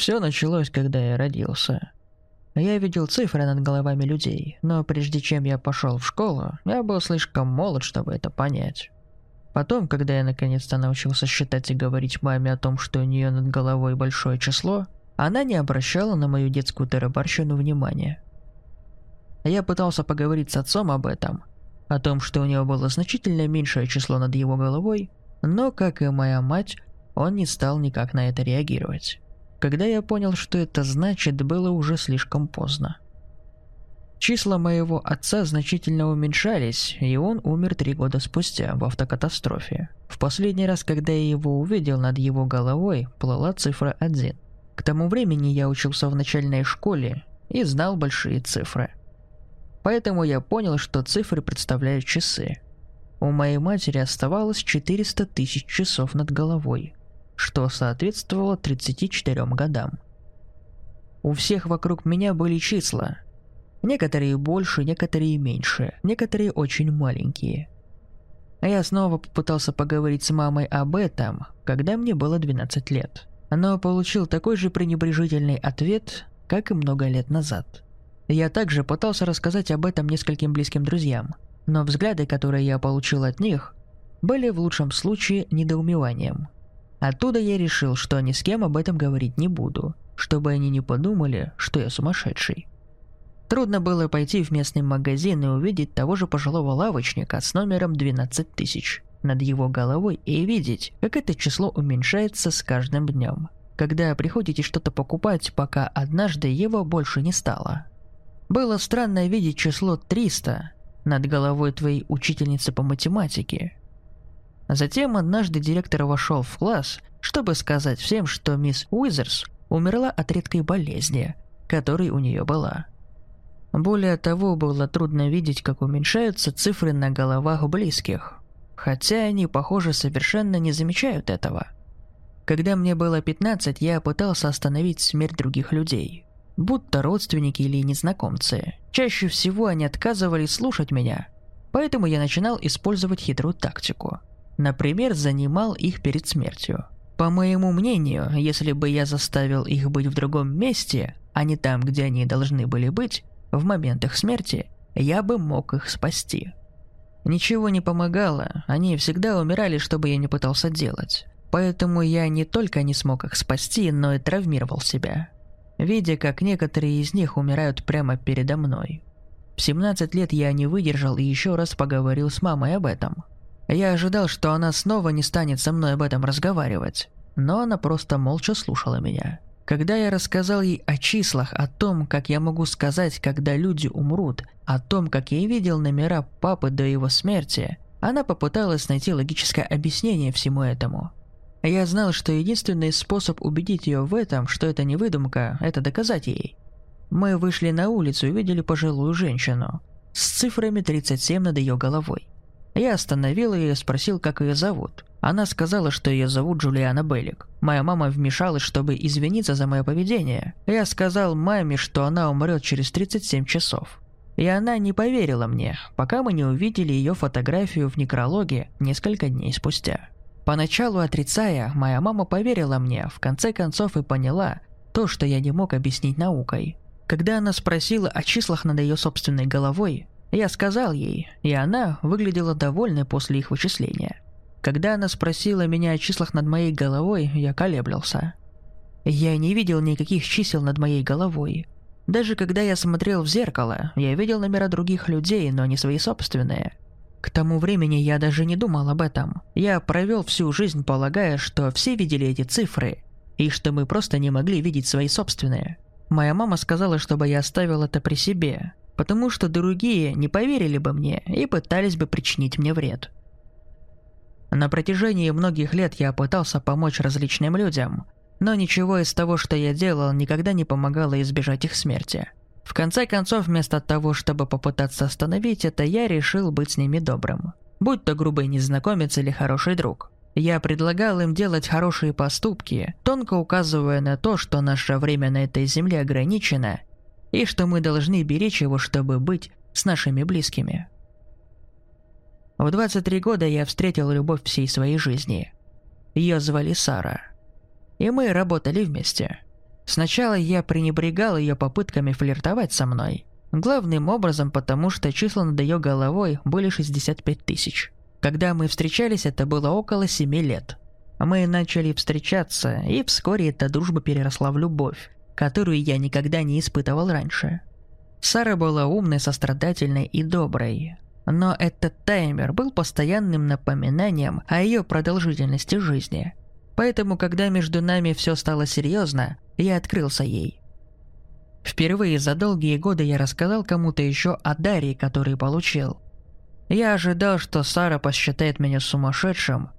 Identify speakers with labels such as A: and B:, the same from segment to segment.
A: Все началось, когда я родился. Я видел цифры над головами людей, но прежде чем я пошел в школу, я был слишком молод, чтобы это понять. Потом, когда я наконец-то научился считать и говорить маме о том, что у нее над головой большое число, она не обращала на мою детскую тарабарщину внимания. Я пытался поговорить с отцом об этом, о том, что у него было значительно меньшее число над его головой, но, как и моя мать, он не стал никак на это реагировать. Когда я понял, что это значит, было уже слишком поздно. Числа моего отца значительно уменьшались, и он умер три года спустя в автокатастрофе. В последний раз, когда я его увидел, над его головой плыла цифра 1. К тому времени я учился в начальной школе и знал большие цифры. Поэтому я понял, что цифры представляют часы. У моей матери оставалось 400 тысяч часов над головой, что соответствовало 34 годам. У всех вокруг меня были числа. Некоторые больше, некоторые меньше, некоторые очень маленькие. Я снова попытался поговорить с мамой об этом, когда мне было 12 лет. Но получил такой же пренебрежительный ответ, как и много лет назад – я также пытался рассказать об этом нескольким близким друзьям, но взгляды, которые я получил от них, были в лучшем случае недоумеванием. Оттуда я решил, что ни с кем об этом говорить не буду, чтобы они не подумали, что я сумасшедший. Трудно было пойти в местный магазин и увидеть того же пожилого лавочника с номером 12 тысяч над его головой и видеть, как это число уменьшается с каждым днем. Когда приходите что-то покупать, пока однажды его больше не стало – было странно видеть число 300 над головой твоей учительницы по математике. Затем однажды директор вошел в класс, чтобы сказать всем, что мисс Уизерс умерла от редкой болезни, которой у нее была. Более того, было трудно видеть, как уменьшаются цифры на головах близких, хотя они, похоже, совершенно не замечают этого. Когда мне было 15, я пытался остановить смерть других людей – будто родственники или незнакомцы. Чаще всего они отказывались слушать меня, поэтому я начинал использовать хитрую тактику. Например, занимал их перед смертью. По моему мнению, если бы я заставил их быть в другом месте, а не там, где они должны были быть, в момент их смерти, я бы мог их спасти. Ничего не помогало, они всегда умирали, чтобы я не пытался делать. Поэтому я не только не смог их спасти, но и травмировал себя видя, как некоторые из них умирают прямо передо мной. В 17 лет я не выдержал и еще раз поговорил с мамой об этом. Я ожидал, что она снова не станет со мной об этом разговаривать, но она просто молча слушала меня. Когда я рассказал ей о числах, о том, как я могу сказать, когда люди умрут, о том, как я видел номера папы до его смерти, она попыталась найти логическое объяснение всему этому – я знал, что единственный способ убедить ее в этом, что это не выдумка, это доказать ей. Мы вышли на улицу и видели пожилую женщину с цифрами 37 над ее головой. Я остановил ее и спросил, как ее зовут. Она сказала, что ее зовут Джулиана Беллик. Моя мама вмешалась, чтобы извиниться за мое поведение. Я сказал маме, что она умрет через 37 часов. И она не поверила мне, пока мы не увидели ее фотографию в некрологе несколько дней спустя. Поначалу отрицая, моя мама поверила мне, в конце концов и поняла то, что я не мог объяснить наукой. Когда она спросила о числах над ее собственной головой, я сказал ей, и она выглядела довольной после их вычисления. Когда она спросила меня о числах над моей головой, я колеблился. Я не видел никаких чисел над моей головой. Даже когда я смотрел в зеркало, я видел номера других людей, но не свои собственные – к тому времени я даже не думал об этом. Я провел всю жизнь, полагая, что все видели эти цифры, и что мы просто не могли видеть свои собственные. Моя мама сказала, чтобы я оставил это при себе, потому что другие не поверили бы мне и пытались бы причинить мне вред. На протяжении многих лет я пытался помочь различным людям, но ничего из того, что я делал, никогда не помогало избежать их смерти – в конце концов, вместо того, чтобы попытаться остановить это, я решил быть с ними добрым. Будь то грубый незнакомец или хороший друг. Я предлагал им делать хорошие поступки, тонко указывая на то, что наше время на этой земле ограничено, и что мы должны беречь его, чтобы быть с нашими близкими. В 23 года я встретил любовь всей своей жизни. Ее звали Сара. И мы работали вместе – Сначала я пренебрегал ее попытками флиртовать со мной. Главным образом потому, что числа над ее головой были 65 тысяч. Когда мы встречались, это было около 7 лет. Мы начали встречаться, и вскоре эта дружба переросла в любовь, которую я никогда не испытывал раньше. Сара была умной, сострадательной и доброй. Но этот таймер был постоянным напоминанием о ее продолжительности жизни. Поэтому, когда между нами все стало серьезно, я открылся ей. Впервые за долгие годы я рассказал кому-то еще о даре, который получил. Я ожидал, что Сара посчитает меня сумасшедшим,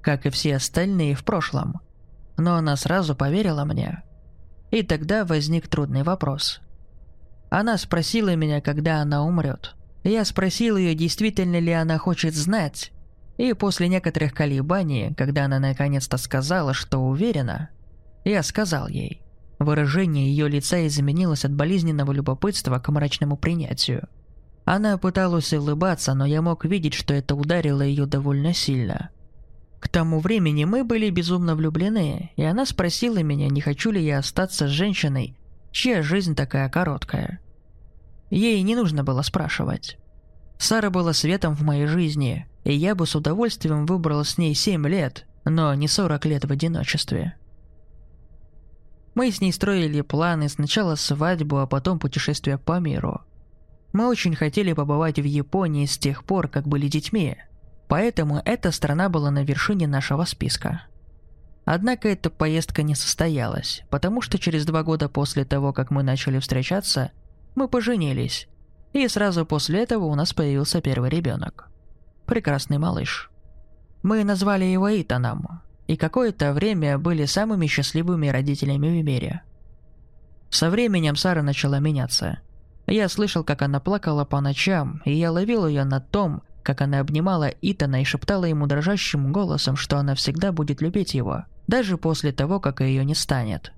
A: как и все остальные в прошлом. Но она сразу поверила мне. И тогда возник трудный вопрос. Она спросила меня, когда она умрет. Я спросил ее, действительно ли она хочет знать. И после некоторых колебаний, когда она наконец-то сказала, что уверена, я сказал ей. Выражение ее лица изменилось от болезненного любопытства к мрачному принятию. Она пыталась улыбаться, но я мог видеть, что это ударило ее довольно сильно. К тому времени мы были безумно влюблены, и она спросила меня, не хочу ли я остаться с женщиной, чья жизнь такая короткая. Ей не нужно было спрашивать. Сара была светом в моей жизни, и я бы с удовольствием выбрал с ней 7 лет, но не 40 лет в одиночестве. Мы с ней строили планы сначала свадьбу, а потом путешествие по миру. Мы очень хотели побывать в Японии с тех пор, как были детьми, поэтому эта страна была на вершине нашего списка. Однако эта поездка не состоялась, потому что через два года после того, как мы начали встречаться, мы поженились, и сразу после этого у нас появился первый ребенок. Прекрасный малыш. Мы назвали его Итаном, и какое-то время были самыми счастливыми родителями в мире. Со временем Сара начала меняться. Я слышал, как она плакала по ночам, и я ловил ее на том, как она обнимала Итана и шептала ему дрожащим голосом, что она всегда будет любить его, даже после того, как ее не станет.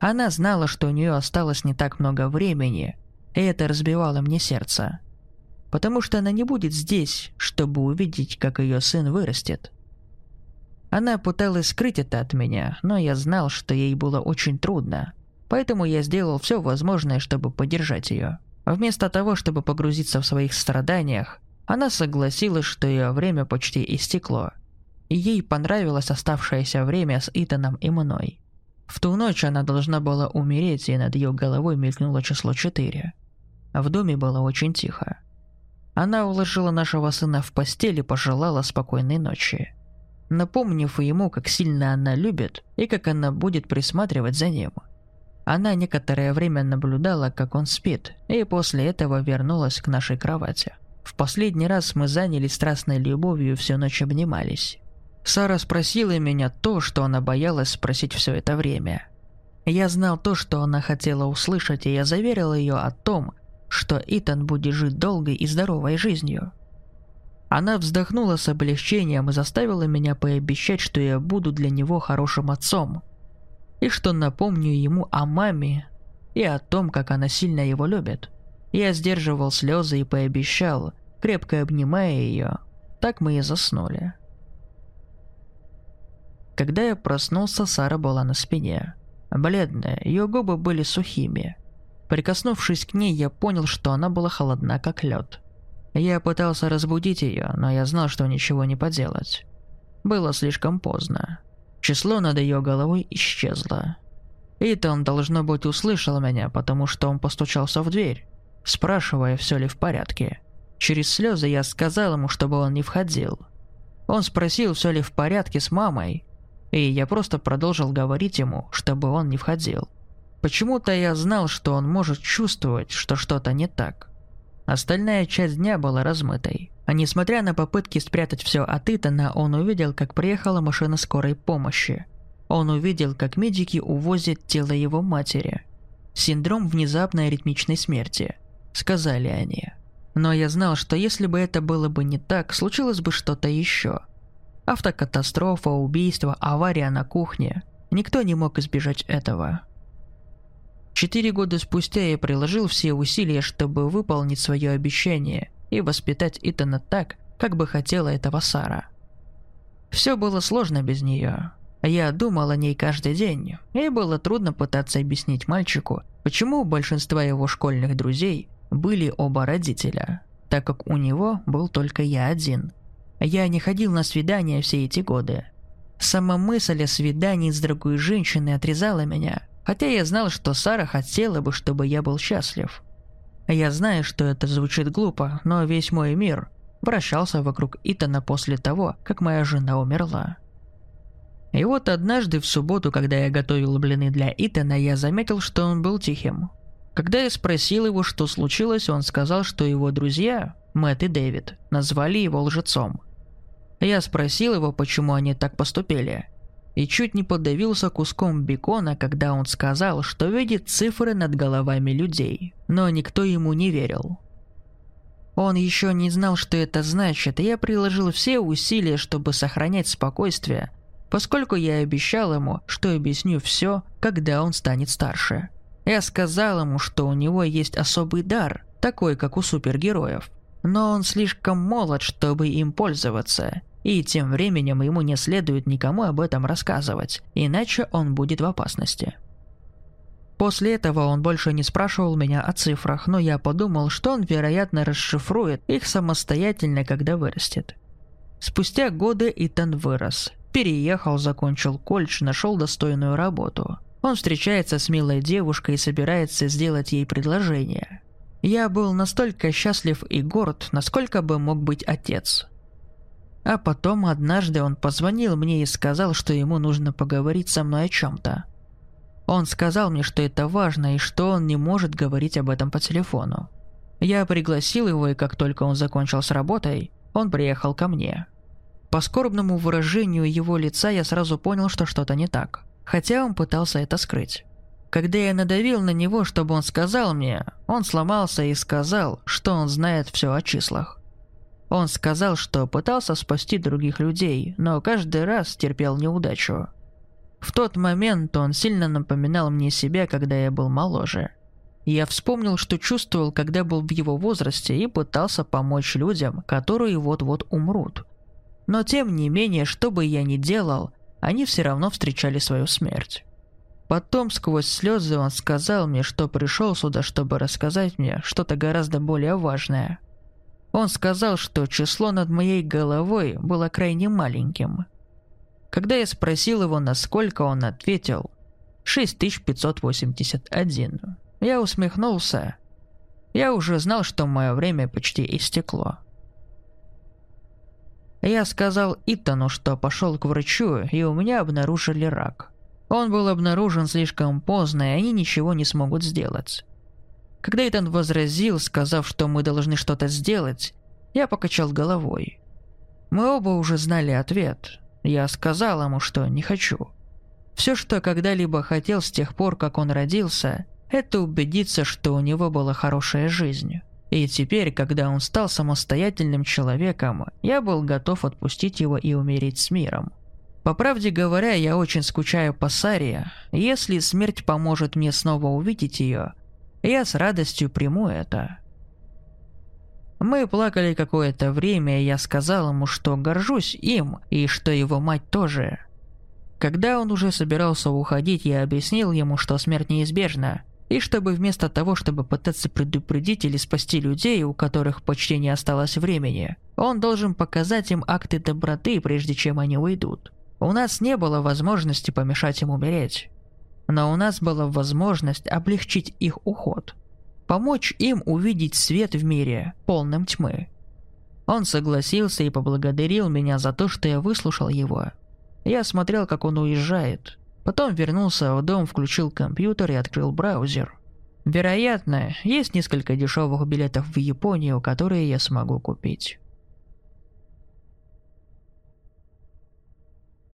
A: Она знала, что у нее осталось не так много времени, и это разбивало мне сердце. Потому что она не будет здесь, чтобы увидеть, как ее сын вырастет. Она пыталась скрыть это от меня, но я знал, что ей было очень трудно. Поэтому я сделал все возможное, чтобы поддержать ее. Вместо того, чтобы погрузиться в своих страданиях, она согласилась, что ее время почти истекло. И ей понравилось оставшееся время с Итаном и мной. В ту ночь она должна была умереть, и над ее головой мелькнуло число 4. В доме было очень тихо. Она уложила нашего сына в постель и пожелала спокойной ночи напомнив ему, как сильно она любит и как она будет присматривать за ним. Она некоторое время наблюдала, как он спит, и после этого вернулась к нашей кровати. В последний раз мы занялись страстной любовью и всю ночь обнимались. Сара спросила меня то, что она боялась спросить все это время. Я знал то, что она хотела услышать, и я заверил ее о том, что Итан будет жить долгой и здоровой жизнью. Она вздохнула с облегчением и заставила меня пообещать, что я буду для него хорошим отцом. И что напомню ему о маме и о том, как она сильно его любит. Я сдерживал слезы и пообещал, крепко обнимая ее. Так мы и заснули. Когда я проснулся, Сара была на спине. Бледная, ее губы были сухими. Прикоснувшись к ней, я понял, что она была холодна, как лед. Я пытался разбудить ее, но я знал, что ничего не поделать. Было слишком поздно. Число над ее головой исчезло. Итан, должно быть, услышал меня, потому что он постучался в дверь, спрашивая, все ли в порядке. Через слезы я сказал ему, чтобы он не входил. Он спросил, все ли в порядке с мамой, и я просто продолжил говорить ему, чтобы он не входил. Почему-то я знал, что он может чувствовать, что что-то не так. Остальная часть дня была размытой. А несмотря на попытки спрятать все от Итана, он увидел, как приехала машина скорой помощи. Он увидел, как медики увозят тело его матери. Синдром внезапной аритмичной смерти, сказали они. Но я знал, что если бы это было бы не так, случилось бы что-то еще. Автокатастрофа, убийство, авария на кухне. Никто не мог избежать этого. Четыре года спустя я приложил все усилия, чтобы выполнить свое обещание и воспитать Итана так, как бы хотела этого Сара. Все было сложно без нее. Я думал о ней каждый день, и было трудно пытаться объяснить мальчику, почему у большинства его школьных друзей были оба родителя, так как у него был только я один. Я не ходил на свидания все эти годы. Сама мысль о свидании с другой женщиной отрезала меня, хотя я знал, что Сара хотела бы, чтобы я был счастлив. Я знаю, что это звучит глупо, но весь мой мир вращался вокруг Итана после того, как моя жена умерла. И вот однажды в субботу, когда я готовил блины для Итана, я заметил, что он был тихим. Когда я спросил его, что случилось, он сказал, что его друзья, Мэтт и Дэвид, назвали его лжецом. Я спросил его, почему они так поступили. И чуть не подавился куском бекона, когда он сказал, что видит цифры над головами людей, но никто ему не верил. Он еще не знал, что это значит, и я приложил все усилия, чтобы сохранять спокойствие, поскольку я обещал ему, что объясню все, когда он станет старше. Я сказал ему, что у него есть особый дар, такой, как у супергероев. Но он слишком молод, чтобы им пользоваться, и тем временем ему не следует никому об этом рассказывать, иначе он будет в опасности. После этого он больше не спрашивал меня о цифрах, но я подумал, что он, вероятно, расшифрует их самостоятельно, когда вырастет. Спустя годы Итан вырос, Переехал, закончил колледж, нашел достойную работу. Он встречается с милой девушкой и собирается сделать ей предложение. Я был настолько счастлив и горд, насколько бы мог быть отец. А потом однажды он позвонил мне и сказал, что ему нужно поговорить со мной о чем-то. Он сказал мне, что это важно и что он не может говорить об этом по телефону. Я пригласил его, и как только он закончил с работой, он приехал ко мне. По скорбному выражению его лица я сразу понял, что что-то не так, хотя он пытался это скрыть. Когда я надавил на него, чтобы он сказал мне, он сломался и сказал, что он знает все о числах. Он сказал, что пытался спасти других людей, но каждый раз терпел неудачу. В тот момент он сильно напоминал мне себя, когда я был моложе. Я вспомнил, что чувствовал, когда был в его возрасте и пытался помочь людям, которые вот-вот умрут. Но тем не менее, что бы я ни делал, они все равно встречали свою смерть. Потом сквозь слезы он сказал мне, что пришел сюда, чтобы рассказать мне что-то гораздо более важное. Он сказал, что число над моей головой было крайне маленьким. Когда я спросил его, насколько он ответил, 6581. Я усмехнулся. Я уже знал, что мое время почти истекло. Я сказал Итану, что пошел к врачу, и у меня обнаружили рак. Он был обнаружен слишком поздно, и они ничего не смогут сделать. Когда Итан возразил, сказав, что мы должны что-то сделать, я покачал головой. Мы оба уже знали ответ. Я сказал ему, что не хочу. Все, что когда-либо хотел с тех пор, как он родился, это убедиться, что у него была хорошая жизнь. И теперь, когда он стал самостоятельным человеком, я был готов отпустить его и умереть с миром. По правде говоря, я очень скучаю по Саре. Если смерть поможет мне снова увидеть ее, я с радостью приму это. Мы плакали какое-то время, и я сказал ему, что горжусь им, и что его мать тоже. Когда он уже собирался уходить, я объяснил ему, что смерть неизбежна, и чтобы вместо того, чтобы пытаться предупредить или спасти людей, у которых почти не осталось времени, он должен показать им акты доброты, прежде чем они уйдут. У нас не было возможности помешать им умереть. Но у нас была возможность облегчить их уход. Помочь им увидеть свет в мире, полном тьмы. Он согласился и поблагодарил меня за то, что я выслушал его. Я смотрел, как он уезжает, Потом вернулся в дом, включил компьютер и открыл браузер. Вероятно, есть несколько дешевых билетов в Японию, которые я смогу купить.